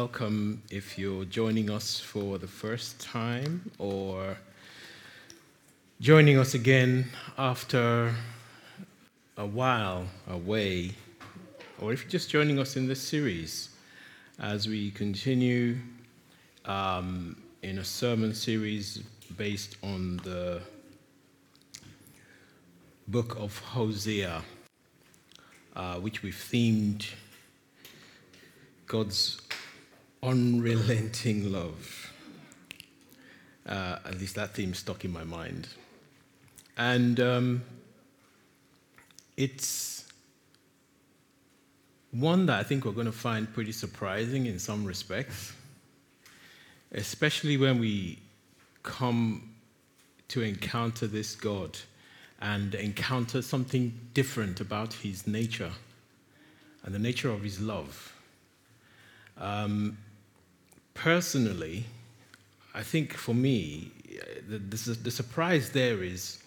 welcome if you're joining us for the first time or joining us again after a while away, or if you're just joining us in this series as we continue um, in a sermon series based on the book of Hosea, uh, which we've themed God's unrelenting love. Uh, at least that theme stuck in my mind. And um, it's one that I think we're going to find pretty surprising in some respects, especially when we come to encounter this God and encounter something different about his nature and the nature of his love. Um, personally, I think for me, the, the, the surprise there is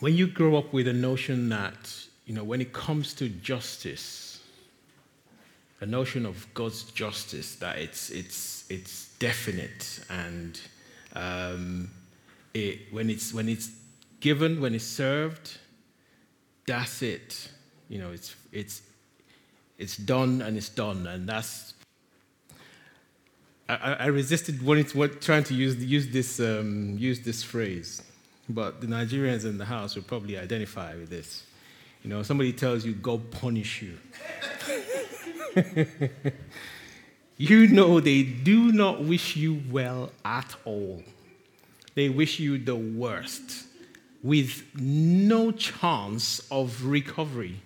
when you grow up with a notion that, you know, when it comes to justice, a notion of God's justice, that it's, it's, it's definite and um, it, when, it's, when it's given, when it's served, that's it. You know, it's, it's, it's done and it's done, and that's. I, I resisted wanting to, trying to use, use, this, um, use this phrase, but the Nigerians in the house will probably identify with this. You know, somebody tells you, God punish you. you know they do not wish you well at all. They wish you the worst with no chance of recovery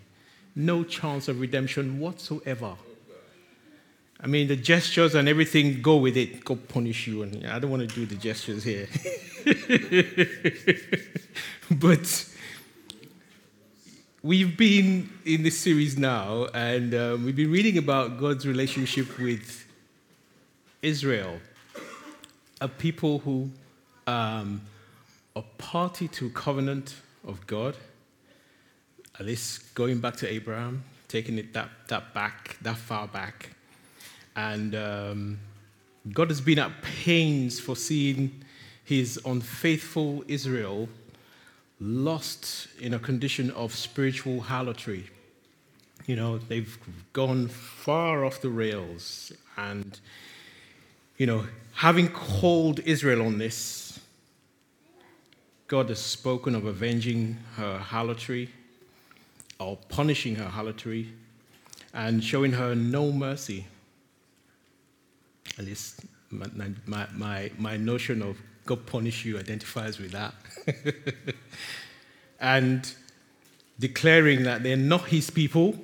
no chance of redemption whatsoever. I mean, the gestures and everything go with it. Go punish you. And I don't want to do the gestures here. but we've been in this series now, and um, we've been reading about God's relationship with Israel, a people who um, are party to covenant of God at least going back to Abraham, taking it that, that back, that far back. And um, God has been at pains for seeing his unfaithful Israel lost in a condition of spiritual harlotry. You know, they've gone far off the rails. And, you know, having called Israel on this, God has spoken of avenging her harlotry or punishing her harlotry and showing her no mercy. At least my, my, my, my notion of God punish you identifies with that. and declaring that they're not his people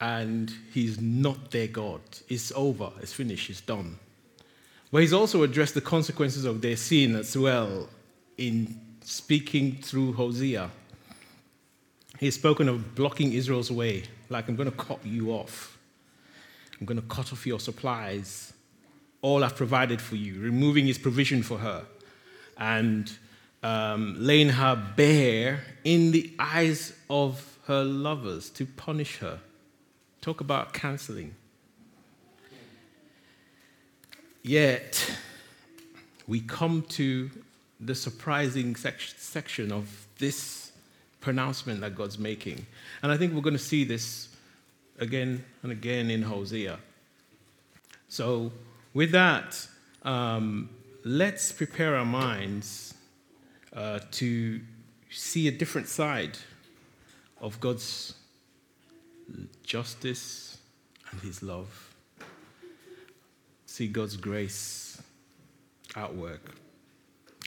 and he's not their God. It's over, it's finished, it's done. But he's also addressed the consequences of their sin as well in speaking through Hosea. He's spoken of blocking Israel's way, like, I'm going to cut you off. I'm going to cut off your supplies. All I've provided for you, removing his provision for her, and um, laying her bare in the eyes of her lovers to punish her. Talk about canceling. Yet, we come to the surprising section of this pronouncement that God's making. And I think we're going to see this again and again in Hosea. So, with that, um, let's prepare our minds uh, to see a different side of God's justice and His love. See God's grace at work.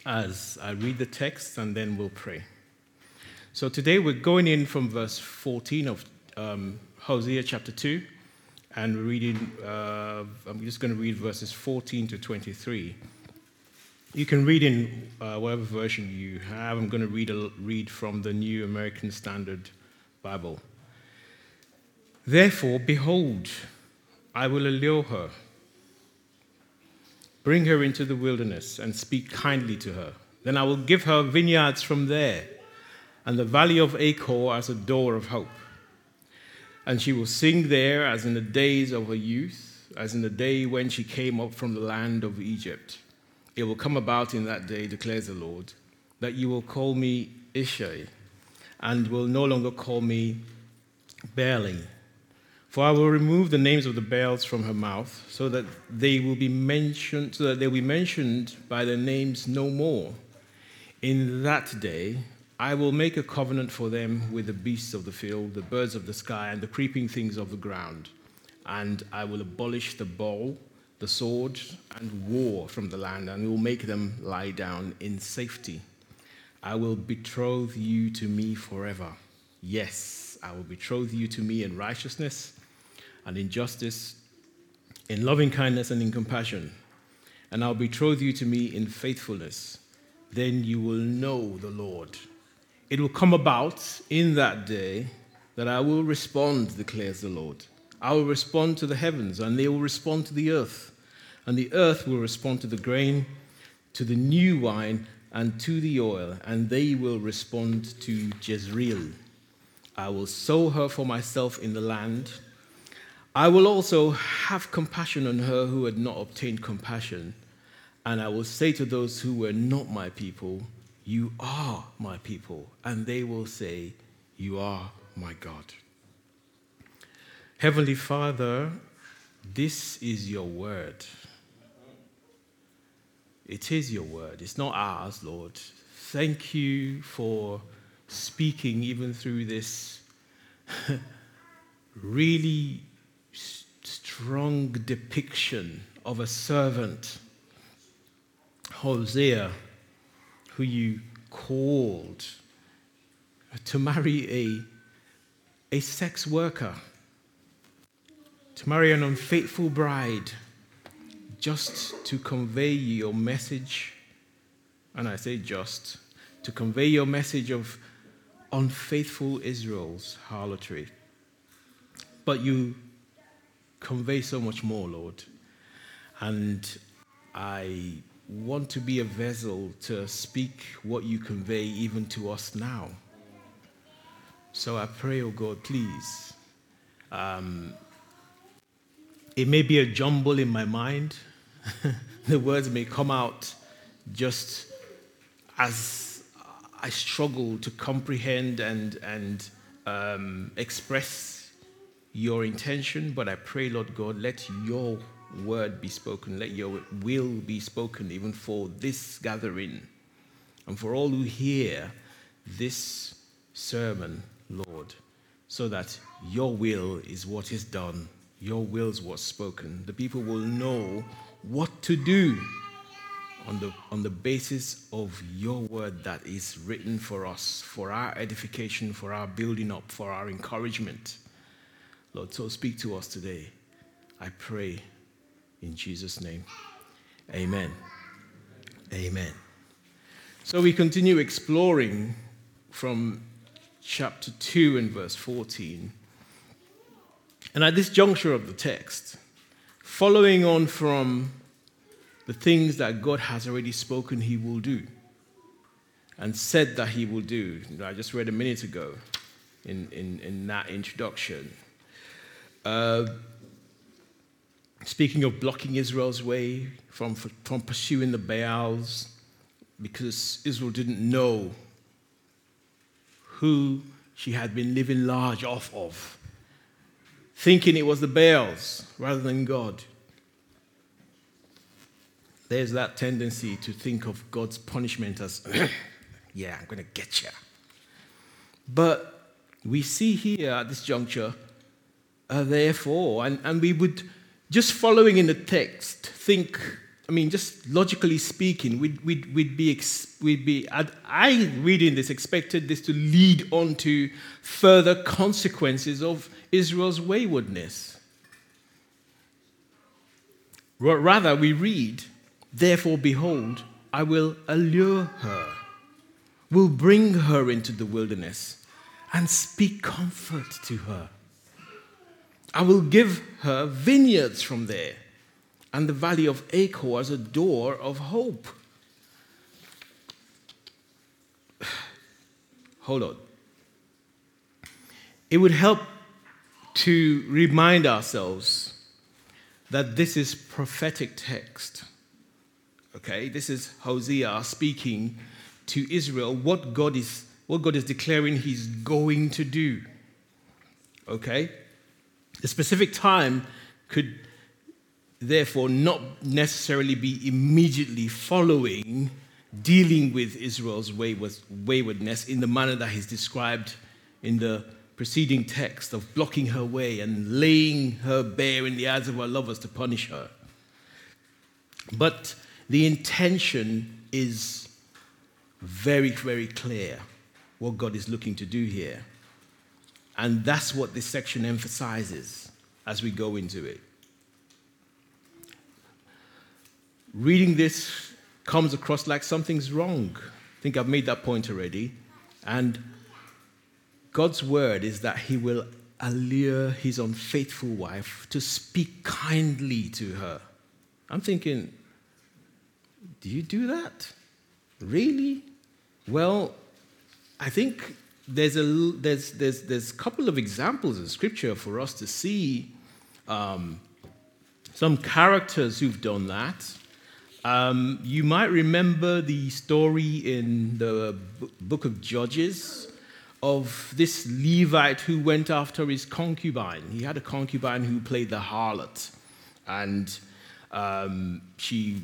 As I read the text, and then we'll pray. So today we're going in from verse 14 of um, Hosea chapter 2, and we're reading, uh, I'm just going to read verses 14 to 23. You can read in uh, whatever version you have. I'm going to read, a, read from the New American Standard Bible. Therefore, behold, I will allure her, bring her into the wilderness, and speak kindly to her. Then I will give her vineyards from there and the valley of Achor as a door of hope. And she will sing there as in the days of her youth, as in the day when she came up from the land of Egypt. It will come about in that day, declares the Lord, that you will call me Ishai, and will no longer call me Baali. For I will remove the names of the Baals from her mouth, so that they will be mentioned, so that they will be mentioned by their names no more. In that day, I will make a covenant for them with the beasts of the field, the birds of the sky, and the creeping things of the ground. And I will abolish the bow, the sword, and war from the land, and will make them lie down in safety. I will betroth you to me forever. Yes, I will betroth you to me in righteousness and in justice, in loving kindness and in compassion. And I'll betroth you to me in faithfulness. Then you will know the Lord. It will come about in that day that I will respond, declares the Lord. I will respond to the heavens, and they will respond to the earth. And the earth will respond to the grain, to the new wine, and to the oil, and they will respond to Jezreel. I will sow her for myself in the land. I will also have compassion on her who had not obtained compassion. And I will say to those who were not my people, You are my people. And they will say, You are my God. Heavenly Father, this is your word. It is your word. It's not ours, Lord. Thank you for speaking even through this really strong depiction of a servant, Hosea, who you called to marry a, a sex worker, to marry an unfaithful bride just to convey your message, and I say just, to convey your message of unfaithful Israel's harlotry. But you convey so much more, Lord. And I want to be a vessel to speak what you convey even to us now. So I pray, oh God, please. Um, it may be a jumble in my mind. the words may come out just as I struggle to comprehend and, and um, express your intention, but I pray, Lord God, let your word be spoken, let your will be spoken, even for this gathering and for all who hear this sermon, Lord, so that your will is what is done, your will is what's spoken. The people will know what to do on the, on the basis of your word that is written for us, for our edification, for our building up, for our encouragement. Lord, so speak to us today. I pray in Jesus' name. Amen. Amen. So we continue exploring from chapter 2 and verse 14. And at this juncture of the text, following on from the things that God has already spoken he will do and said that he will do. I just read a minute ago in, in, in that introduction. Uh, speaking of blocking Israel's way from, from pursuing the Baals, because Israel didn't know who she had been living large off of thinking it was the Baals rather than God. There's that tendency to think of God's punishment as, yeah, I'm going to get you. But we see here at this juncture, uh, therefore, and, and we would, just following in the text, think, I mean, just logically speaking, we'd, we'd, we'd be, we'd be I, reading this, expected this to lead on to further consequences of Israel's waywardness. Rather, we read, Therefore, behold, I will allure her, will bring her into the wilderness, and speak comfort to her. I will give her vineyards from there, and the valley of Achor as a door of hope. Hold on. It would help to remind ourselves that this is prophetic text. Okay, this is Hosea speaking to Israel what God is what God is declaring he's going to do. Okay? The specific time could therefore not necessarily be immediately following dealing with Israel's waywardness in the manner that he's described in the preceding text of blocking her way and laying her bare in the eyes of her lovers to punish her. But the intention is very, very clear what God is looking to do here. And that's what this section emphasizes as we go into it. Reading this comes across like something's wrong. I think I've made that point already. And God's word is that He will allure His unfaithful wife to speak kindly to her. I'm thinking, do you do that? Really? Well, I think there's a there's there's there's a couple of examples in Scripture for us to see um, some characters who've done that. Um, you might remember the story in the book of Judges of this Levite who went after his concubine. He had a concubine who played the harlot, and um, she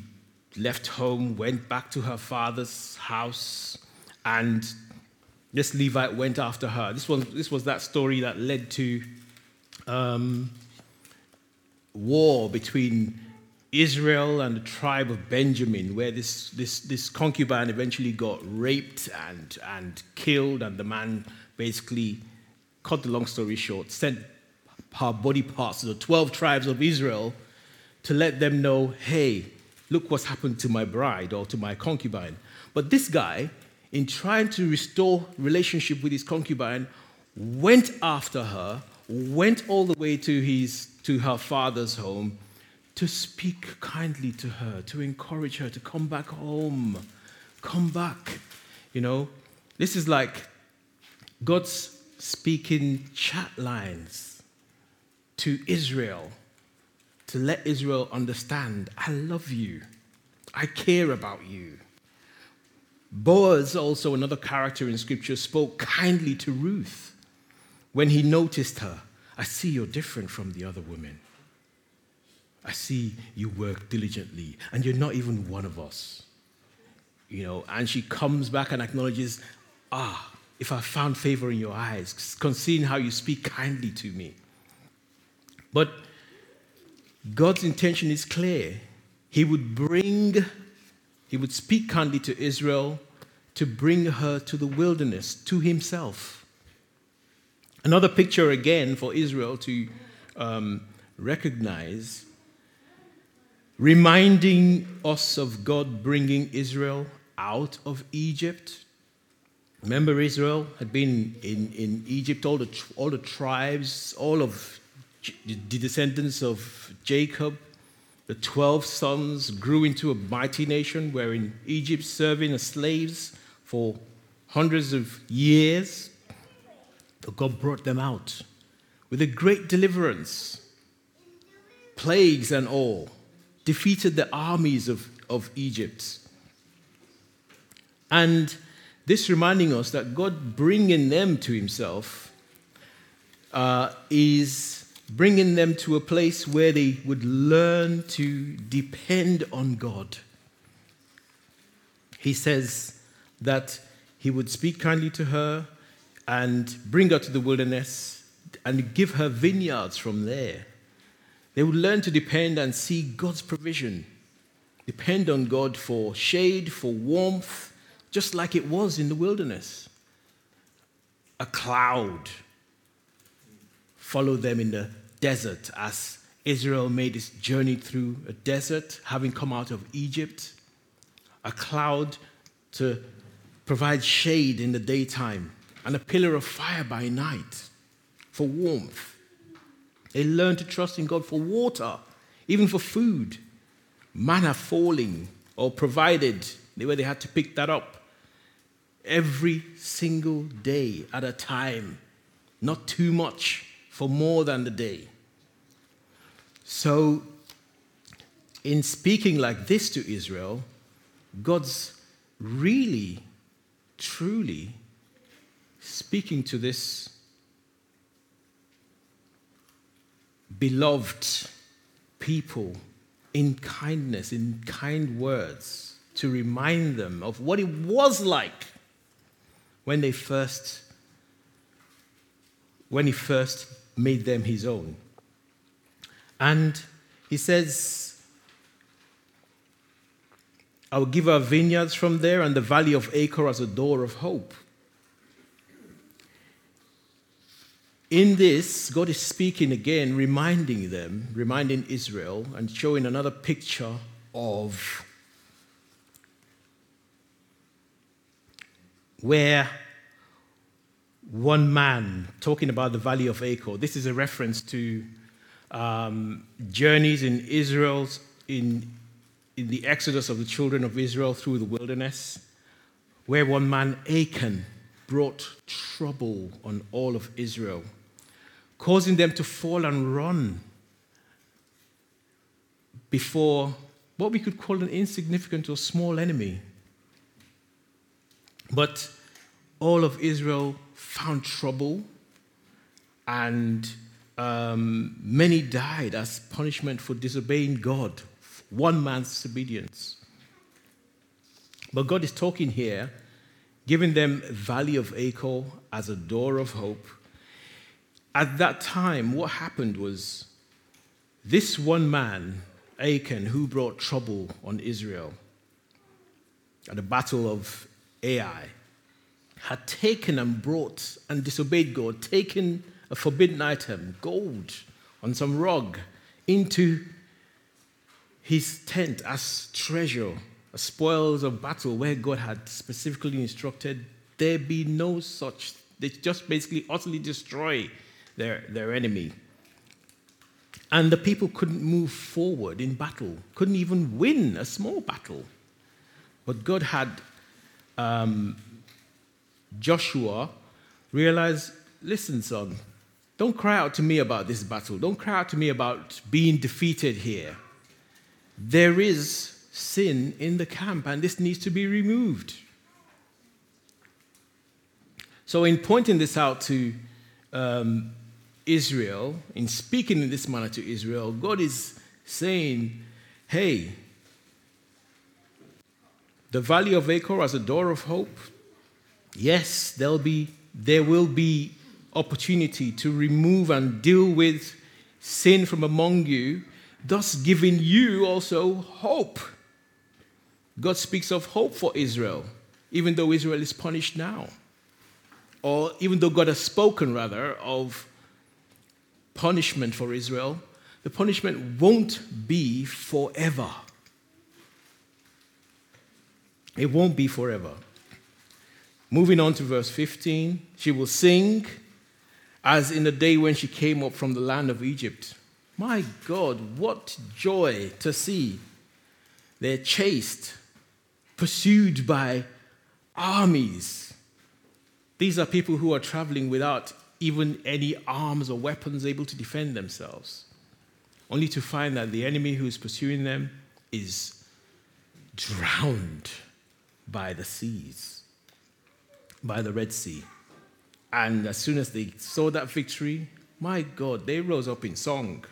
left home, went back to her father's house, and this Levite went after her. This was, this was that story that led to um, war between Israel and the tribe of Benjamin, where this, this, this concubine eventually got raped and, and killed, and the man basically, cut the long story short, sent her body parts to the 12 tribes of Israel to let them know hey, look what's happened to my bride or to my concubine. But this guy, in trying to restore relationship with his concubine, went after her, went all the way to, his, to her father's home to speak kindly to her, to encourage her to come back home. Come back. You know, this is like God's speaking chat lines to Israel to let Israel understand I love you, I care about you. Boaz, also another character in scripture, spoke kindly to Ruth when he noticed her. I see you're different from the other women. I see you work diligently, and you're not even one of us. You know, and she comes back and acknowledges, Ah, if I found favor in your eyes, considering how you speak kindly to me. But God's intention is clear. He would bring, he would speak kindly to Israel to bring her to the wilderness, to himself. Another picture again for Israel to um, recognize reminding us of God bringing Israel out of Egypt. Remember, Israel had been in, in Egypt, all the, all the tribes, all of the descendants of Jacob, the 12 sons grew into a mighty nation, were in Egypt serving as slaves for hundreds of years. But God brought them out with a great deliverance, plagues and all defeated the armies of, of Egypt. And this reminding us that God bringing them to Himself uh, is bringing them to a place where they would learn to depend on God. He says that He would speak kindly to her and bring her to the wilderness and give her vineyards from there. They would learn to depend and see God's provision, depend on God for shade, for warmth, just like it was in the wilderness. A cloud followed them in the desert as Israel made its journey through a desert, having come out of Egypt. A cloud to provide shade in the daytime, and a pillar of fire by night for warmth. They learned to trust in God for water, even for food. Manna falling or provided, where they had to pick that up every single day at a time. Not too much for more than the day. So, in speaking like this to Israel, God's really, truly speaking to this beloved people in kindness, in kind words, to remind them of what it was like when they first when he first made them his own. And he says, I will give our vineyards from there and the valley of Achor as a door of hope. In this, God is speaking again, reminding them, reminding Israel, and showing another picture of where one man, talking about the valley of Achor, this is a reference to um, journeys in Israel's, in, in the exodus of the children of Israel through the wilderness, where one man, Achan, brought trouble on all of Israel, causing them to fall and run before what we could call an insignificant or small enemy. But all of Israel found trouble, and um, many died as punishment for disobeying God, one man's disobedience. But God is talking here giving them Valley of Achor as a door of hope. At that time, what happened was this one man, Achan, who brought trouble on Israel at the Battle of Ai, had taken and brought and disobeyed God, taken a forbidden item, gold, on some rug, into his tent as treasure as spoils of battle where God had specifically instructed there be no such, they just basically utterly destroy their, their enemy. And the people couldn't move forward in battle, couldn't even win a small battle. But God had um, Joshua realized listen, son, don't cry out to me about this battle. Don't cry out to me about being defeated here. There is sin in the camp, and this needs to be removed. So, in pointing this out to um, Israel, in speaking in this manner to Israel, God is saying, hey, the valley of Achor as a door of hope. Yes, there'll be, there will be opportunity to remove and deal with sin from among you, thus giving you also hope. God speaks of hope for Israel, even though Israel is punished now. Or even though God has spoken, rather, of punishment for Israel, the punishment won't be forever. It won't be forever. Moving on to verse 15, she will sing as in the day when she came up from the land of Egypt. My God, what joy to see. They're chased pursued by armies. These are people who are traveling without even any arms or weapons able to defend themselves, only to find that the enemy who is pursuing them is drowned by the seas, by the Red Sea. And as soon as they saw that victory, my God, they rose up in song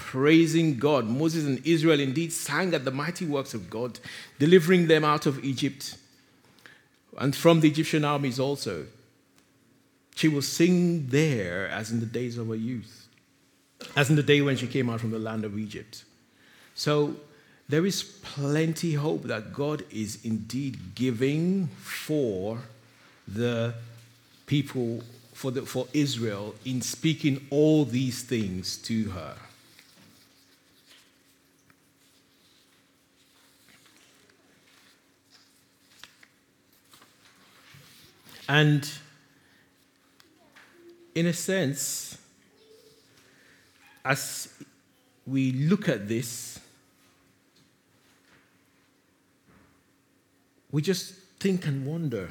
praising God. Moses and Israel indeed sang at the mighty works of God, delivering them out of Egypt and from the Egyptian armies also. She will sing there as in the days of her youth, as in the day when she came out from the land of Egypt. So there is plenty hope that God is indeed giving for the people, for, the, for Israel, in speaking all these things to her. And in a sense, as we look at this, we just think and wonder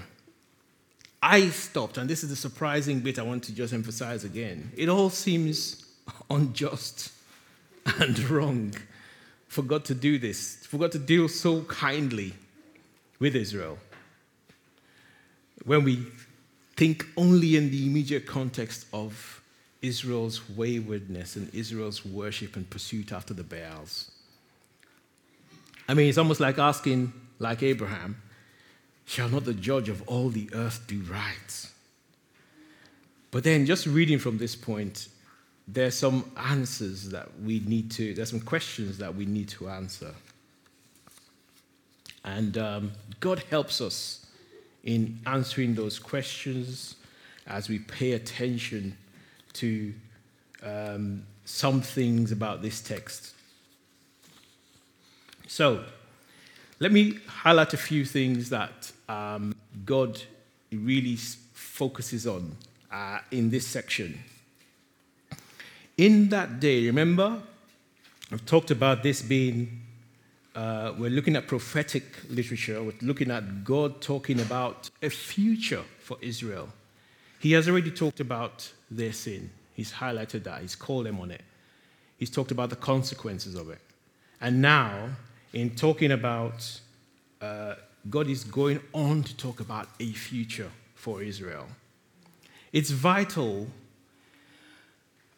I stopped, and this is the surprising bit I want to just emphasize again. It all seems unjust and wrong for God to do this, for God to deal so kindly with Israel. When we think only in the immediate context of Israel's waywardness and Israel's worship and pursuit after the Baals. I mean, it's almost like asking, like Abraham, shall not the judge of all the earth do right? But then, just reading from this point, there's some answers that we need to, there's some questions that we need to answer. And um, God helps us in answering those questions as we pay attention to um, some things about this text. So, let me highlight a few things that um, God really focuses on uh, in this section. In that day, remember, I've talked about this being, uh, we're looking at prophetic literature, we're looking at God talking about a future for Israel. He has already talked about their sin, He's highlighted that, He's called them on it, He's talked about the consequences of it. And now, in talking about uh, God is going on to talk about a future for Israel. It's vital.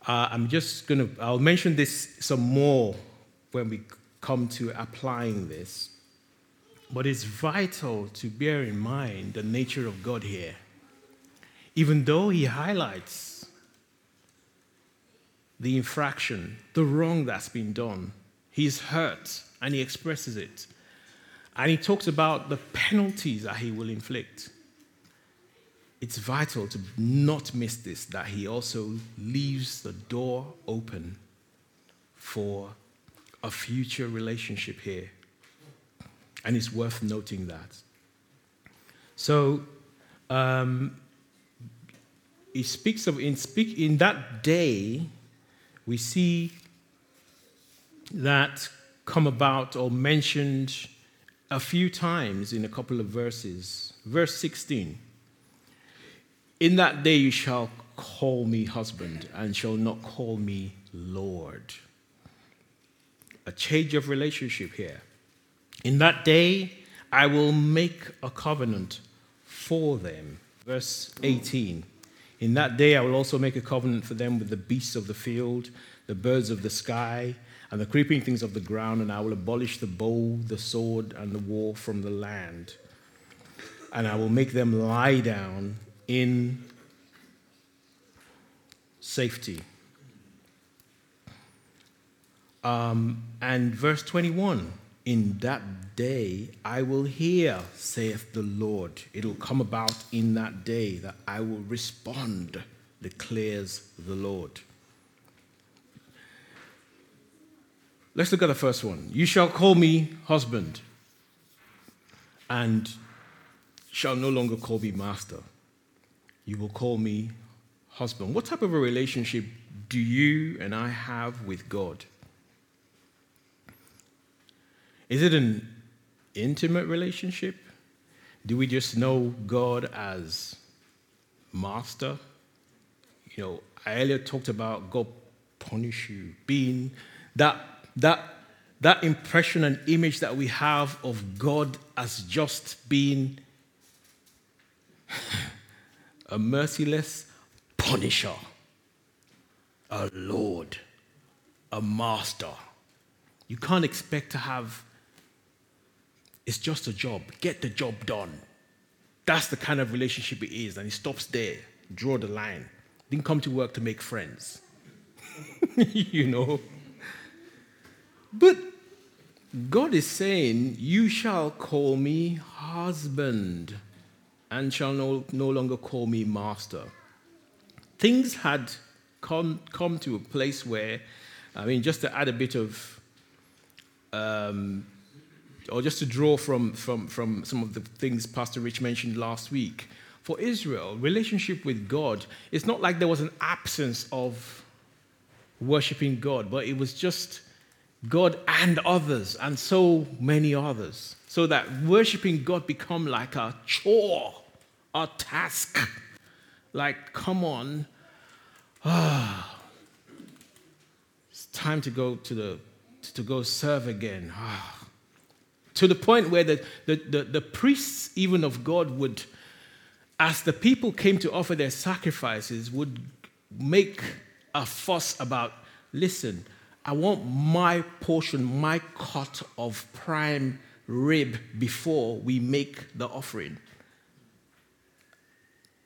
Uh, I'm just going to, I'll mention this some more when we come to applying this. But it's vital to bear in mind the nature of God here. Even though he highlights the infraction, the wrong that's been done, he's hurt and he expresses it. And he talks about the penalties that he will inflict. It's vital to not miss this, that he also leaves the door open for a future relationship here. And it's worth noting that. So, um, he speaks of in speak in that day, we see that come about or mentioned a few times in a couple of verses. Verse 16 In that day you shall call me husband and shall not call me Lord. A change of relationship here. In that day I will make a covenant for them. Verse 18. In that day I will also make a covenant for them with the beasts of the field, the birds of the sky and the creeping things of the ground, and I will abolish the bow, the sword, and the war from the land. And I will make them lie down in safety. Um, and verse 21 In that day I will hear, saith the Lord. It'll come about in that day that I will respond, declares the Lord. Let's look at the first one. You shall call me husband and shall no longer call me master. You will call me husband. What type of a relationship do you and I have with God? Is it an intimate relationship? Do we just know God as master? You know, I earlier talked about God punish you, being that that, that impression and image that we have of God as just being a merciless punisher, a Lord, a master. You can't expect to have, it's just a job. Get the job done. That's the kind of relationship it is, and it stops there. Draw the line. Didn't come to work to make friends. you know? But God is saying, You shall call me husband and shall no, no longer call me master. Things had come, come to a place where, I mean, just to add a bit of, um, or just to draw from, from, from some of the things Pastor Rich mentioned last week, for Israel, relationship with God, it's not like there was an absence of worshiping God, but it was just God and others, and so many others, so that worshiping God become like a chore a task. Like, come on. Ah. It's time to go to the to go serve again. Ah. To the point where the, the, the, the priests, even of God, would, as the people came to offer their sacrifices, would make a fuss about listen, I want my portion, my cut of prime rib before we make the offering.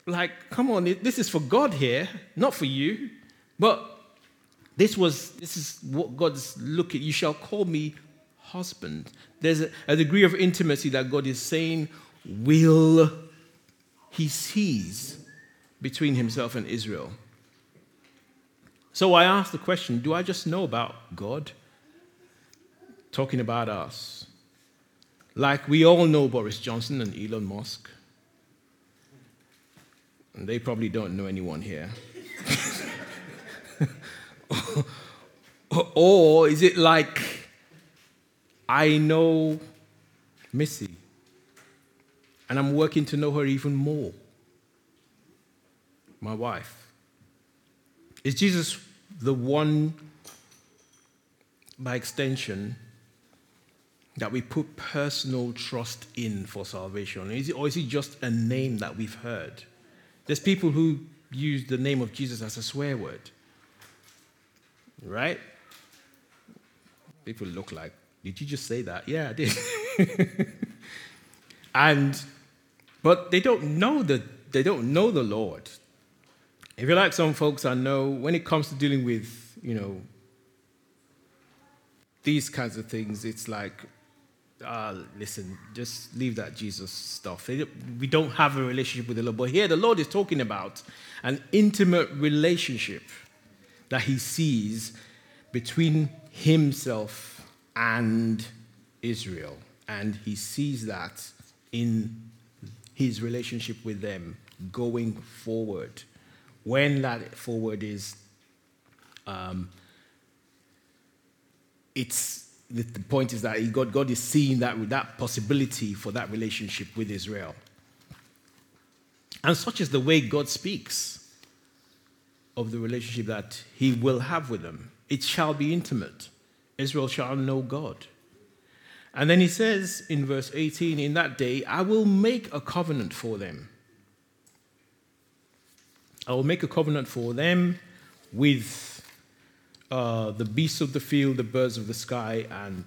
Like, come on, this is for God here, not for you. But this was this is what God's looking. You shall call me husband. There's a, a degree of intimacy that God is saying will he sees between himself and Israel. So I ask the question do I just know about God? Talking about us. Like we all know Boris Johnson and Elon Musk. And they probably don't know anyone here. or is it like I know Missy and I'm working to know her even more? My wife. Is Jesus the one, by extension, that we put personal trust in for salvation? Is it, or is it just a name that we've heard? There's people who use the name of Jesus as a swear word. Right? People look like, did you just say that? Yeah, I did. and but they don't know the they don't know the Lord. If you're like some folks I know, when it comes to dealing with, you know, these kinds of things, it's like, uh, listen, just leave that Jesus stuff. We don't have a relationship with the Lord. But here the Lord is talking about an intimate relationship that he sees between himself and Israel. And he sees that in his relationship with them going forward when that forward is, um, it's the, the, point is that God, God is seeing that that possibility for that relationship with Israel. And such is the way God speaks of the relationship that He will have with them. It shall be intimate. Israel shall know God. And then he says in verse 18, In that day I will make a covenant for them I will make a covenant for them with uh, the beasts of the field, the birds of the sky, and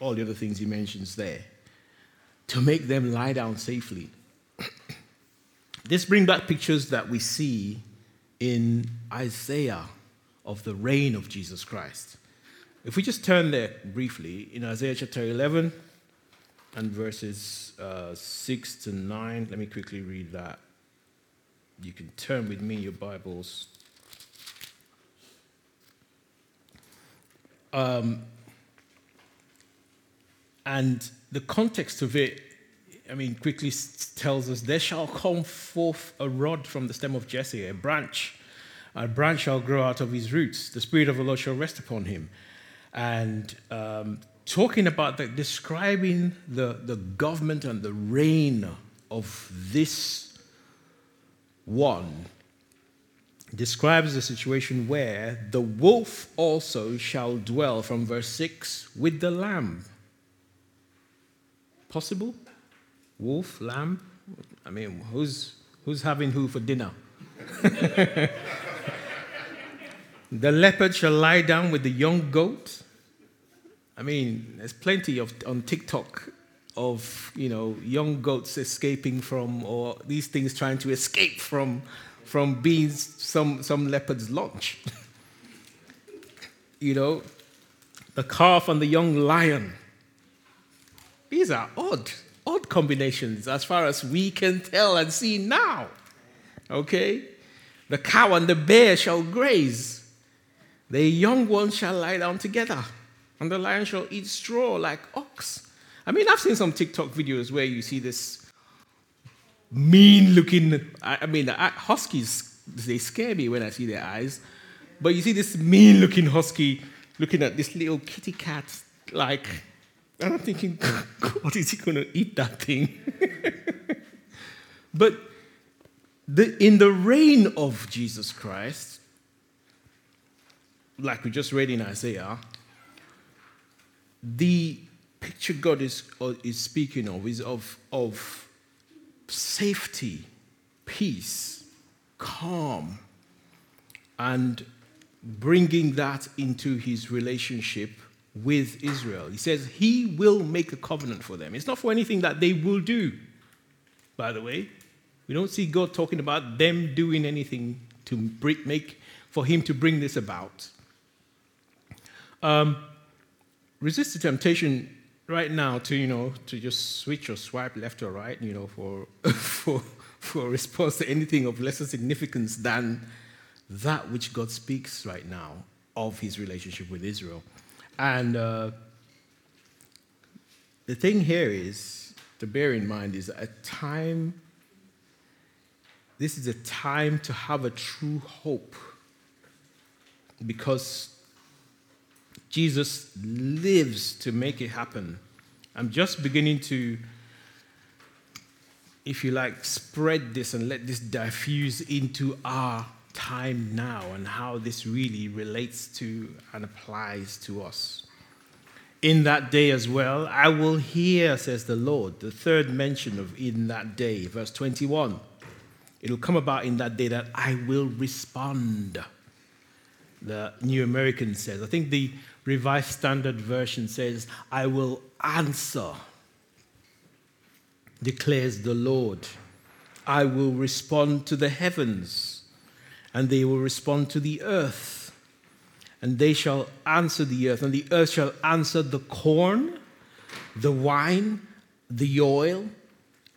all the other things he mentions there to make them lie down safely. this brings back pictures that we see in Isaiah of the reign of Jesus Christ. If we just turn there briefly, in Isaiah chapter 11 and verses uh, 6 to 9, let me quickly read that you can turn with me your Bibles. Um, and the context of it, I mean, quickly tells us, There shall come forth a rod from the stem of Jesse, a branch. A branch shall grow out of his roots. The Spirit of the Lord shall rest upon him. And um, talking about that, describing the, the government and the reign of this 1 describes a situation where the wolf also shall dwell, from verse 6, with the lamb. Possible? Wolf, lamb? I mean, who's, who's having who for dinner? the leopard shall lie down with the young goat. I mean, there's plenty of on TikTok of you know young goats escaping from or these things trying to escape from from being some some leopard's lunch you know the calf and the young lion. These are odd odd combinations as far as we can tell and see now okay? The cow and the bear shall graze. The young ones shall lie down together and the lion shall eat straw like ox I mean, I've seen some TikTok videos where you see this mean looking, I mean, huskies, they scare me when I see their eyes. But you see this mean looking husky looking at this little kitty cat, like, and I'm thinking, God, is he going to eat that thing? But the, in the reign of Jesus Christ, like we just read in Isaiah, the picture God is, is speaking of is of, of safety, peace, calm, and bringing that into his relationship with Israel. He says he will make a covenant for them. It's not for anything that they will do, by the way. We don't see God talking about them doing anything to make for him to bring this about. Um, resist the temptation right now to you know to just switch or swipe left or right you know for for for a response to anything of lesser significance than that which God speaks right now of his relationship with Israel. And uh, the thing here is to bear in mind is a time, this is a time to have a true hope because Jesus lives to make it happen. I'm just beginning to, if you like, spread this and let this diffuse into our time now and how this really relates to and applies to us. In that day as well, I will hear, says the Lord, the third mention of in that day, verse 21. It'll come about in that day that I will respond. The New American says. I think the Revised Standard Version says, I will answer, declares the Lord. I will respond to the heavens and they will respond to the earth. And they shall answer the earth, and the earth shall answer the corn, the wine, the oil,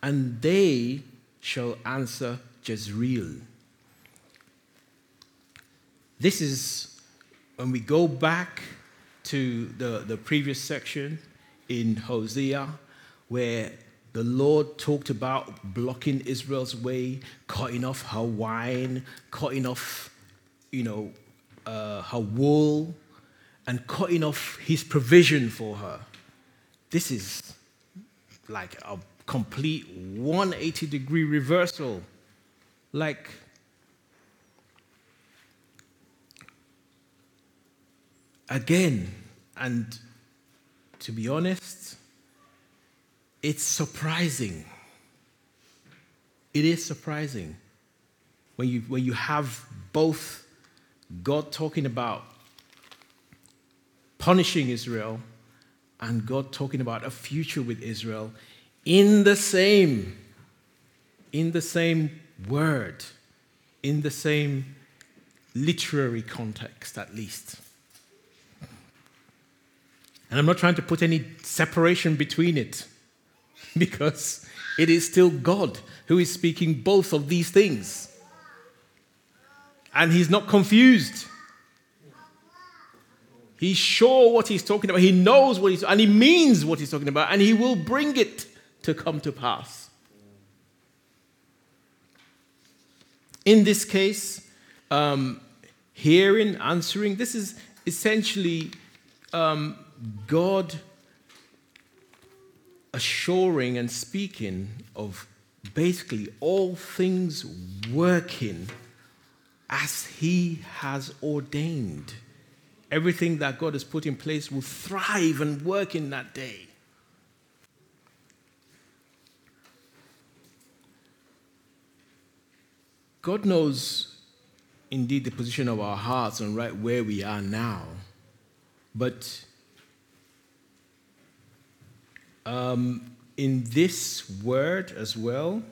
and they shall answer Jezreel. This is when we go back to the, the previous section in Hosea, where the Lord talked about blocking Israel's way, cutting off her wine, cutting off, you know, uh, her wool, and cutting off his provision for her. This is like a complete 180 degree reversal. Like, again, and to be honest, it's surprising. It is surprising when you, when you have both God talking about punishing Israel and God talking about a future with Israel in the same in the same word in the same literary context at least and I'm not trying to put any separation between it because it is still God who is speaking both of these things. And he's not confused. He's sure what he's talking about. He knows what he's and he means what he's talking about, and he will bring it to come to pass. In this case, um, hearing, answering, this is essentially um, God assuring and speaking of basically all things working as He has ordained. Everything that God has put in place will thrive and work in that day. God knows indeed the position of our hearts and right where we are now. But um, in this word as well,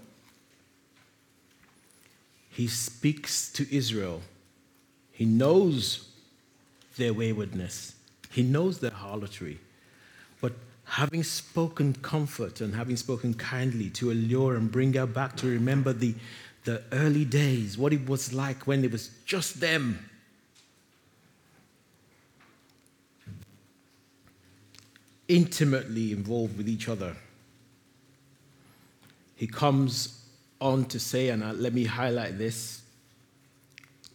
he speaks to Israel. He knows their waywardness, he knows their harlotry. But having spoken comfort and having spoken kindly to allure and bring her back to remember the, the early days, what it was like when it was just them intimately involved with each other. He comes on to say, and let me highlight this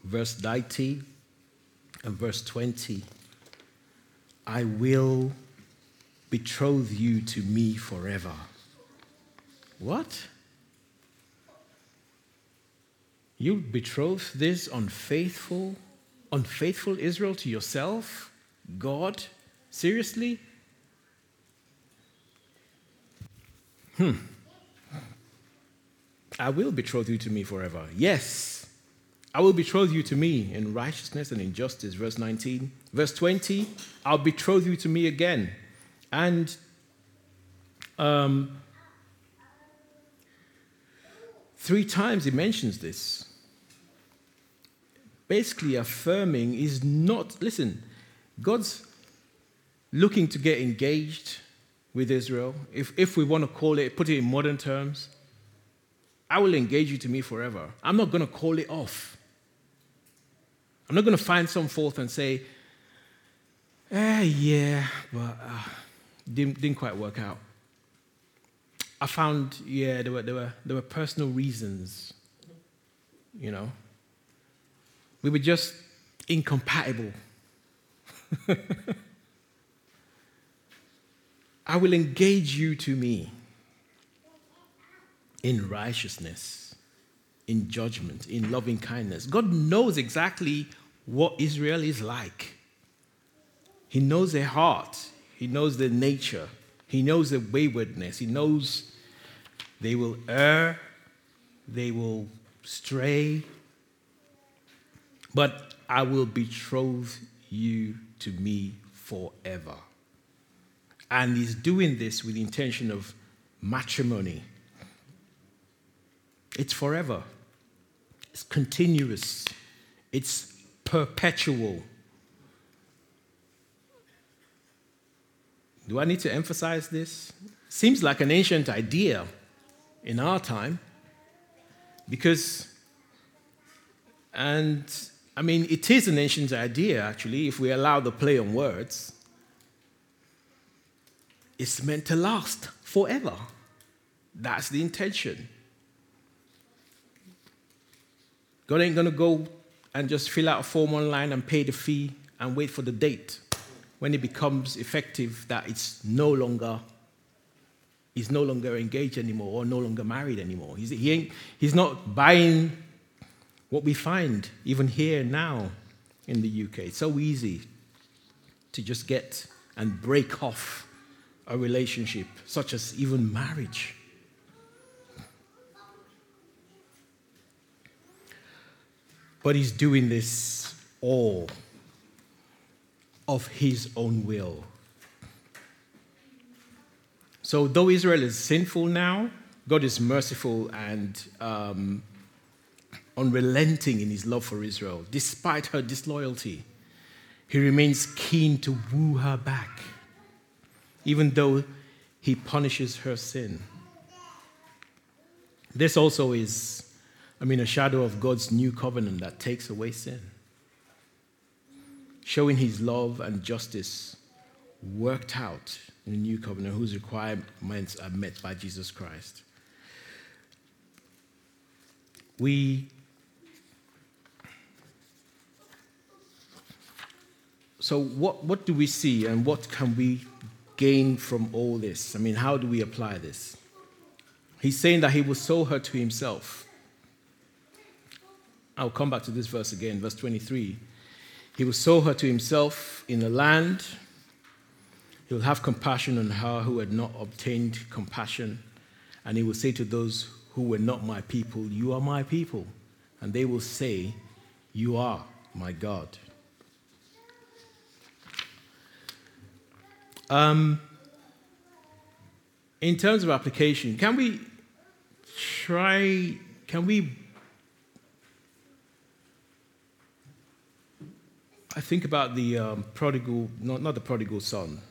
verse 19 and verse 20 I will betroth you to me forever. What? You betroth this unfaithful, unfaithful Israel to yourself? God? Seriously? Hmm. I will betroth you to me forever. Yes, I will betroth you to me in righteousness and in justice. Verse 19. Verse 20, I'll betroth you to me again. And um, three times he mentions this. Basically, affirming is not, listen, God's looking to get engaged with Israel. If, if we want to call it, put it in modern terms, I will engage you to me forever. I'm not going to call it off. I'm not going to find some fault and say, eh, yeah, but uh, didn't, didn't quite work out. I found, yeah, there were, there, were, there were personal reasons, you know. We were just incompatible. I will engage you to me in righteousness, in judgment, in loving kindness. God knows exactly what Israel is like. He knows their heart, He knows their nature, He knows their waywardness, He knows they will err, they will stray. But I will betroth you to me forever. And He's doing this with the intention of matrimony. It's forever, it's continuous, it's perpetual. Do I need to emphasize this? Seems like an ancient idea in our time because, and I mean, it is an ancient idea actually, if we allow the play on words. It's meant to last forever. That's the intention. God ain't gonna go and just fill out a form online and pay the fee and wait for the date when it becomes effective that it's no longer he's no longer engaged anymore or no longer married anymore. He's, he ain't, he's not buying what we find even here now in the UK. It's so easy to just get and break off a relationship, such as even marriage. But he's doing this all of his own will. So, though Israel is sinful now, God is merciful and um, unrelenting in his love for Israel. Despite her disloyalty, he remains keen to woo her back, even though he punishes her sin. This also is I mean, a shadow of God's new covenant that takes away sin, showing his love and justice worked out in the new covenant, whose requirements are met by Jesus Christ. We so what, what do we see and what can we gain from all this? I mean, how do we apply this? He's saying that he will sow her to himself I'll come back to this verse again, verse 23. He will sow her to himself in the land. He will have compassion on her who had not obtained compassion. And he will say to those who were not my people, You are my people. And they will say, You are my God. Um, in terms of application, can we try, can we I think about the um, prodigal, not, not the prodigal son,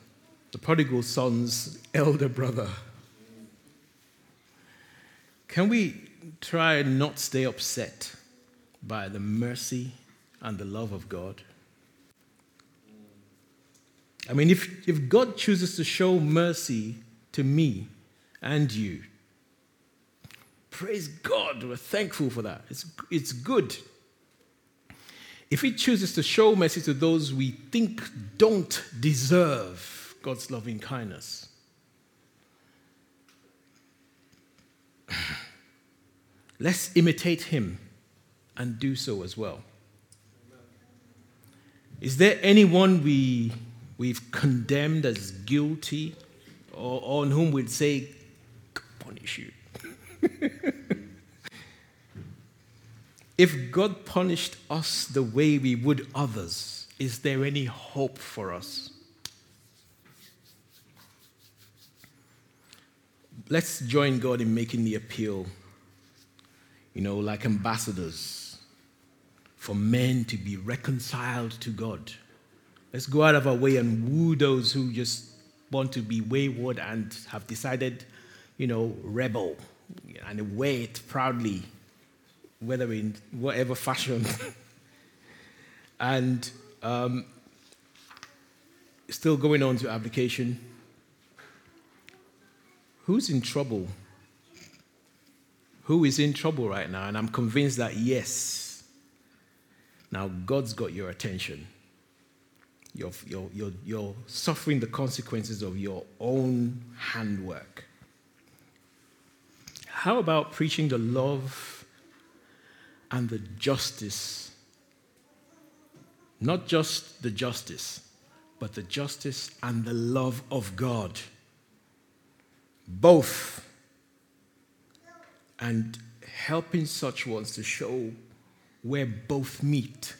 the prodigal son's elder brother. Can we try and not stay upset by the mercy and the love of God? I mean, if, if God chooses to show mercy to me and you, praise God, we're thankful for that. It's, it's good if He chooses to show mercy to those we think don't deserve God's loving kindness, let's imitate Him and do so as well. Is there anyone we, we've condemned as guilty or on whom we'd say, punish you? if God punished us the way we would others, is there any hope for us? Let's join God in making the appeal, you know, like ambassadors for men to be reconciled to God. Let's go out of our way and woo those who just want to be wayward and have decided, you know, rebel and wear it proudly, whether in whatever fashion. and um, still going on to application. Who's in trouble? Who is in trouble right now? And I'm convinced that yes. Now, God's got your attention. You're, you're, you're, you're suffering the consequences of your own handwork. How about preaching the love and the justice? Not just the justice, but the justice and the love of God. Both. And helping such ones to show where both meet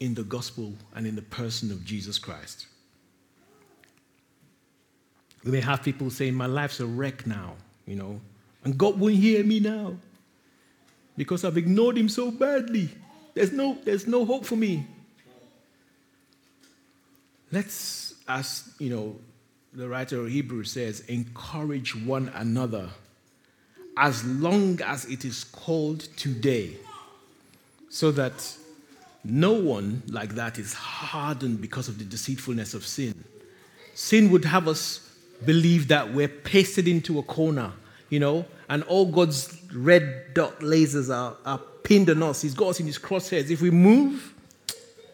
in the gospel and in the person of Jesus Christ. We may have people saying, My life's a wreck now, you know, and God won't hear me now because I've ignored him so badly. There's no, there's no hope for me. Let's, as you know, the writer of Hebrews says, encourage one another as long as it is called today, so that no one like that is hardened because of the deceitfulness of sin. Sin would have us believe that we're pasted into a corner you know, and all God's red dot lasers are, are pinned on us. He's got us in his crosshairs. If we move,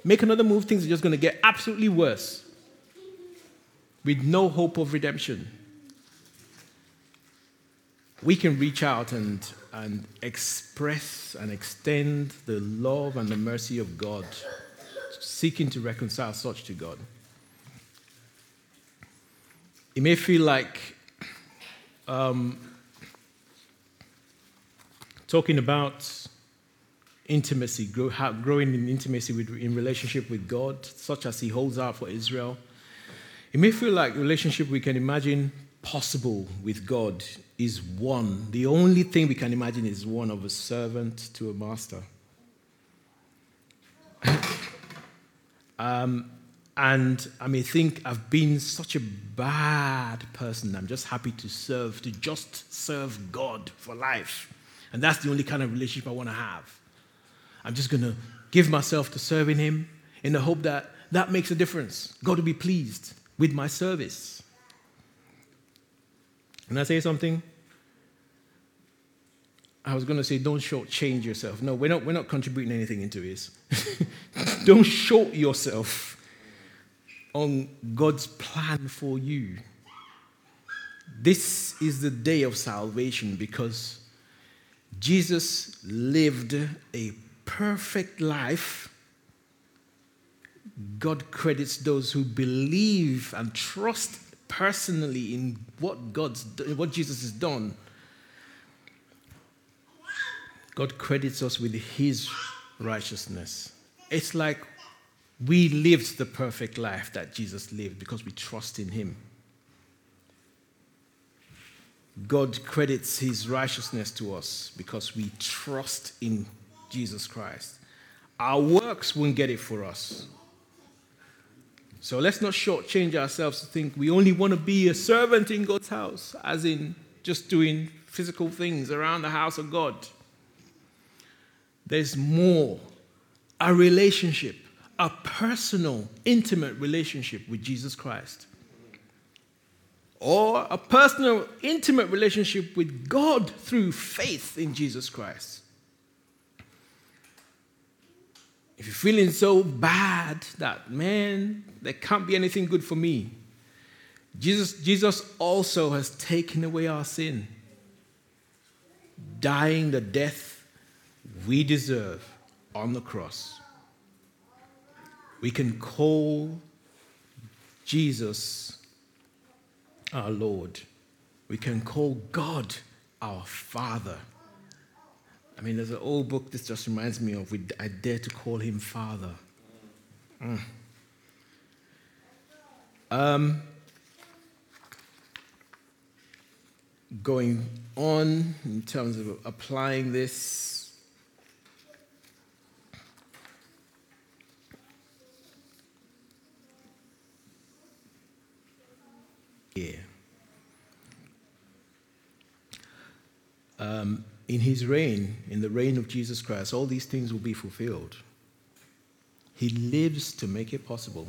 make another move, things are just going to get absolutely worse with no hope of redemption. We can reach out and, and express and extend the love and the mercy of God, seeking to reconcile such to God. It may feel like um, talking about intimacy, grow, how, growing in intimacy with, in relationship with God, such as He holds out for Israel. It may feel like relationship we can imagine possible with God is one. The only thing we can imagine is one of a servant to a master. um, and I may think I've been such a bad person. I'm just happy to serve, to just serve God for life. And that's the only kind of relationship I want to have. I'm just going to give myself to serving Him in the hope that that makes a difference. God will be pleased with my service. Can I say something? I was going to say, don't shortchange yourself. No, we're not, we're not contributing anything into this. don't short yourself on God's plan for you. This is the day of salvation because Jesus lived a perfect life. God credits those who believe and trust personally in what God's what Jesus has done. God credits us with his righteousness. It's like we lived the perfect life that Jesus lived because we trust in him. God credits his righteousness to us because we trust in Jesus Christ. Our works won't get it for us. So let's not shortchange ourselves to think we only want to be a servant in God's house, as in just doing physical things around the house of God. There's more a relationship, a personal, intimate relationship with Jesus Christ or a personal, intimate relationship with God through faith in Jesus Christ. If you're feeling so bad that, man, there can't be anything good for me, Jesus, Jesus also has taken away our sin, dying the death we deserve on the cross. We can call Jesus our Lord. We can call God our Father. I mean, there's an old book this just reminds me of. I dare to call him Father. Mm. Um, going on in terms of applying this. Yeah. Um, in his reign, in the reign of Jesus Christ, all these things will be fulfilled. He lives to make it possible.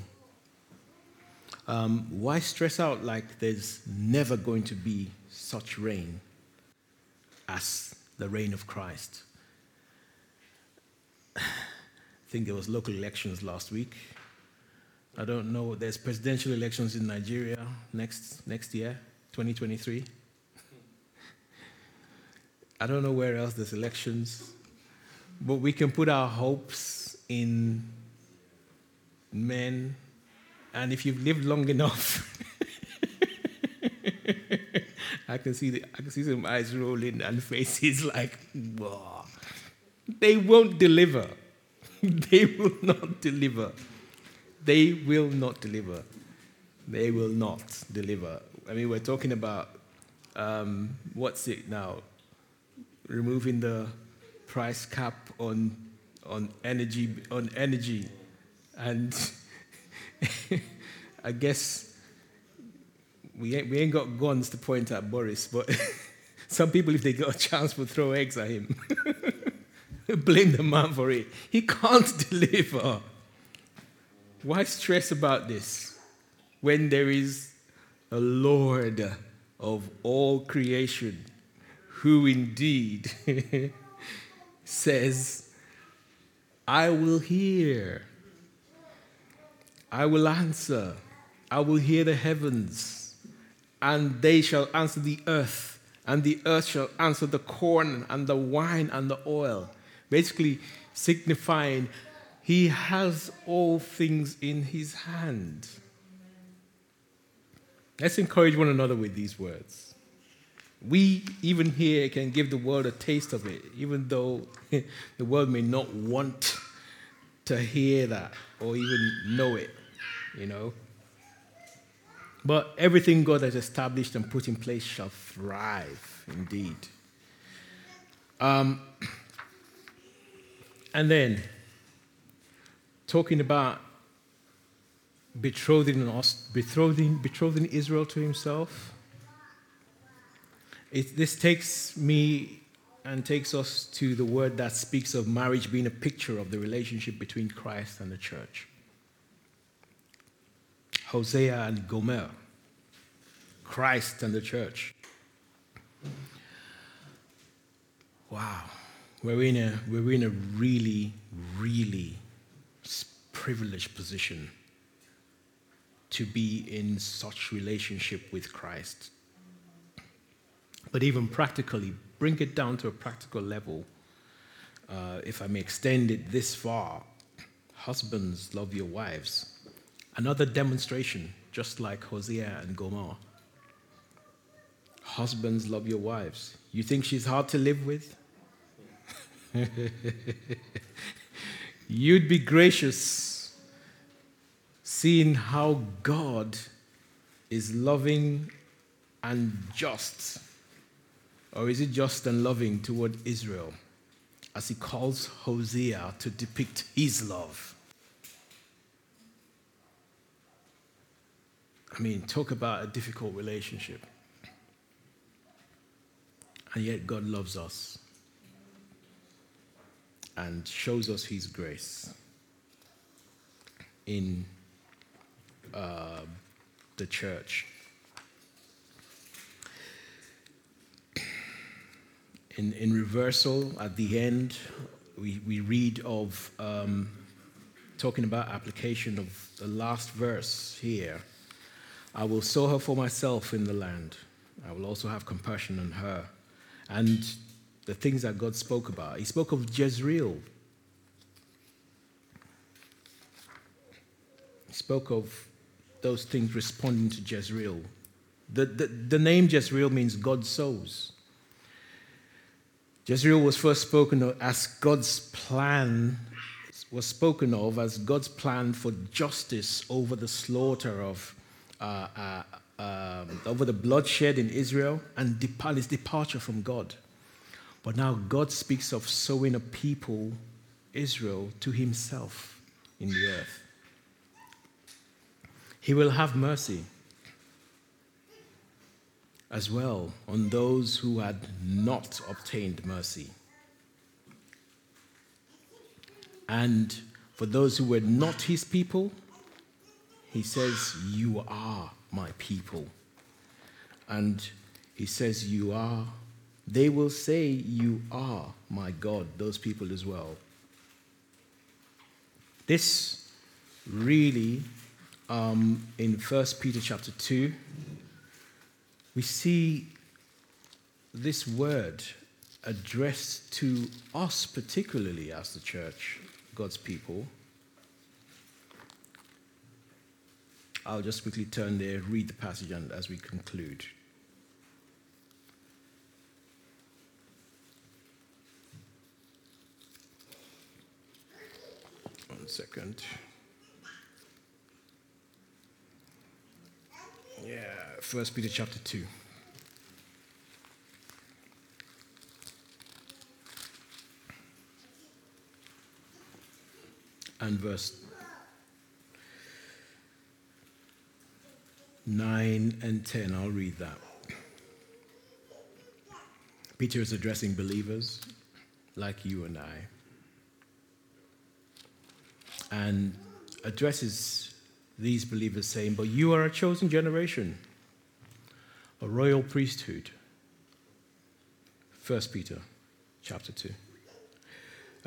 Um, why stress out like there's never going to be such reign as the reign of Christ? I think there was local elections last week. I don't know. There's presidential elections in Nigeria next next year, 2023. I don't know where else there's elections, but we can put our hopes in men, and if you've lived long enough, I can see the, I can see some eyes rolling and faces like, Whoa. they won't deliver. they will not deliver. They will not deliver. They will not deliver. I mean, we're talking about um, what's it now? Removing the price cap on on energy on energy, and I guess we ain't, we ain't got guns to point at Boris, but some people, if they got a chance, will throw eggs at him. Blame the man for it. He can't deliver. Why stress about this when there is a Lord of all creation who indeed says, I will hear, I will answer, I will hear the heavens, and they shall answer the earth, and the earth shall answer the corn and the wine and the oil. Basically, signifying he has all things in his hand. Let's encourage one another with these words we, even here, can give the world a taste of it, even though the world may not want to hear that or even know it, you know. But everything God has established and put in place shall thrive indeed. Um, and then, talking about betrothing, betrothing, betrothing Israel to himself it, this takes me and takes us to the word that speaks of marriage being a picture of the relationship between Christ and the church. Hosea and Gomer, Christ and the church. Wow, we're in a, we're in a really, really privileged position to be in such relationship with Christ but even practically, bring it down to a practical level. Uh, if I may extend it this far, husbands love your wives. Another demonstration, just like Hosea and Gomer. Husbands love your wives. You think she's hard to live with? You'd be gracious seeing how God is loving and just or is it just and loving toward Israel as he calls Hosea to depict his love? I mean, talk about a difficult relationship. And yet, God loves us and shows us his grace in uh, the church. in, in reversal at the end, we, we read of um, talking about application of the last verse here. I will sow her for myself in the land. I will also have compassion on her. And the things that God spoke about. He spoke of Jezreel. He spoke of those things responding to Jezreel. The, the, the name Jezreel means God sows. Jezreel was first spoken of as God's plan, was spoken of as God's plan for justice over the slaughter of, uh, uh, um, over the bloodshed in Israel and depart, his departure from God. But now God speaks of sowing a people, Israel, to himself in the earth. He will have mercy as well on those who had not obtained mercy. And for those who were not his people, he says, You are my people. And he says, You are they will say, You are my God, those people as well. This really, um, in 1 Peter chapter 2, we see this word addressed to us, particularly as the church, God's people. I'll just quickly turn there, read the passage, and as we conclude. One second. Yeah, First Peter chapter 2. And verse 9 and 10. I'll read that. Peter is addressing believers like you and I and addresses these believers, saying, But you are a chosen generation, a royal priesthood. 1 Peter chapter 2.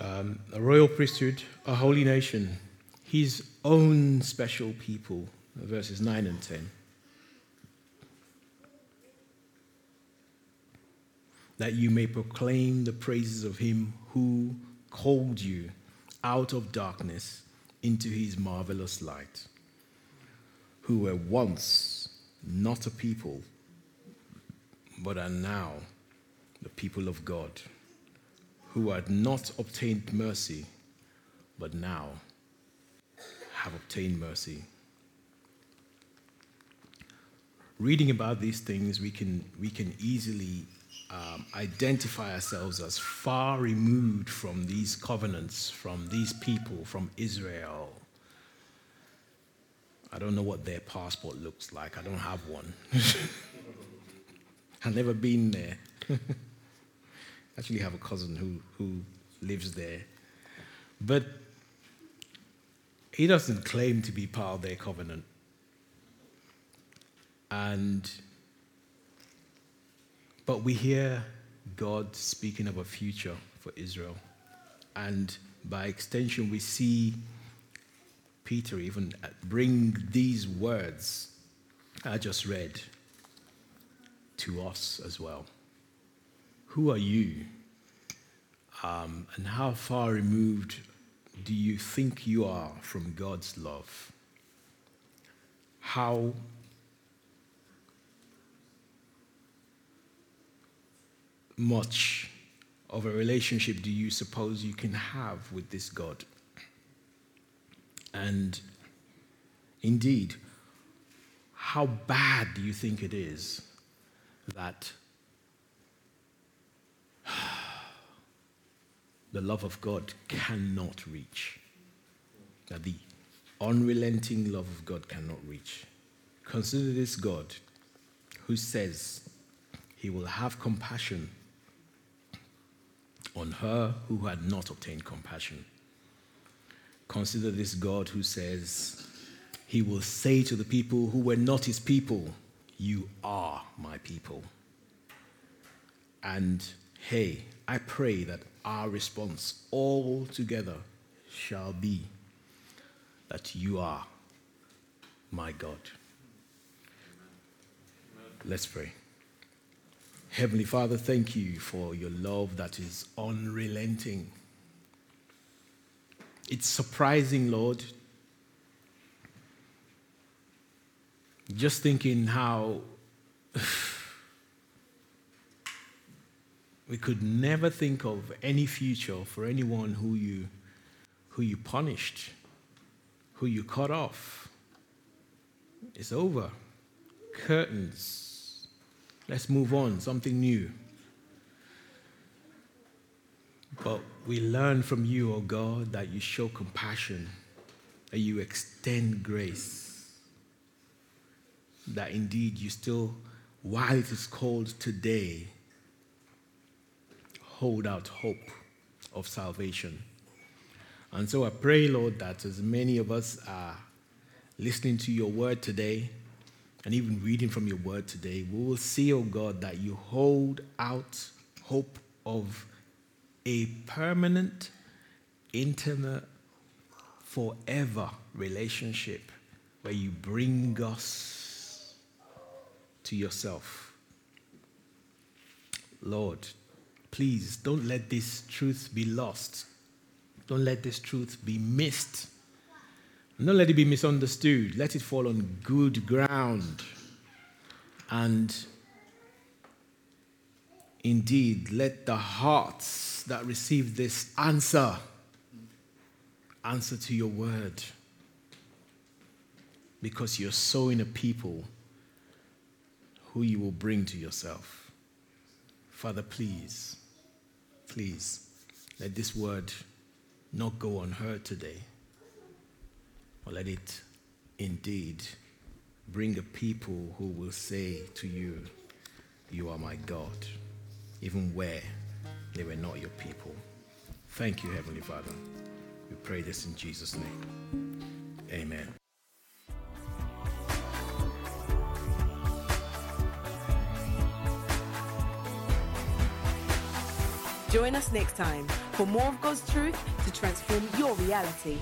Um, a royal priesthood, a holy nation, his own special people, verses 9 and 10. That you may proclaim the praises of him who called you out of darkness into his marvelous light, who were once not a people, but are now the people of God, who had not obtained mercy, but now have obtained mercy. Reading about these things, we can, we can easily um, identify ourselves as far removed from these covenants, from these people, from Israel. I don't know what their passport looks like. I don't have one. I've never been there. I actually have a cousin who, who lives there. But he doesn't claim to be part of their covenant. And but we hear God speaking of a future for Israel. And by extension, we see Peter even bring these words I just read to us as well. Who are you? Um, and how far removed do you think you are from God's love? How much of a relationship do you suppose you can have with this God? And indeed, how bad do you think it is that the love of God cannot reach? That the unrelenting love of God cannot reach. Consider this God who says he will have compassion on her who had not obtained compassion. Consider this God who says, He will say to the people who were not His people, You are my people. And hey, I pray that our response all together shall be that you are my God. Let's pray. Heavenly Father, thank you for your love that is unrelenting. It's surprising, Lord, just thinking how we could never think of any future for anyone who you, who you punished, who you cut off. It's over. Curtains. Let's move on, something new. But we learn from you, O oh God, that you show compassion, that you extend grace, that indeed you still, while it is called today, hold out hope of salvation. And so I pray, Lord, that as many of us are listening to your word today and even reading from your word today, we will see, O oh God, that you hold out hope of a permanent, intimate, forever relationship where you bring us to yourself. Lord, please don't let this truth be lost. Don't let this truth be missed. don't let it be misunderstood. Let it fall on good ground. And indeed, let the hearts that receive this answer. Answer to your word. Because you're sowing a people who you will bring to yourself. Father, please, please, let this word not go unheard today, but let it indeed bring a people who will say to you, You are my God, even where they were not your people. Thank you, Heavenly Father. We pray this in Jesus' name. Amen. Join us next time for more of God's truth to transform your reality.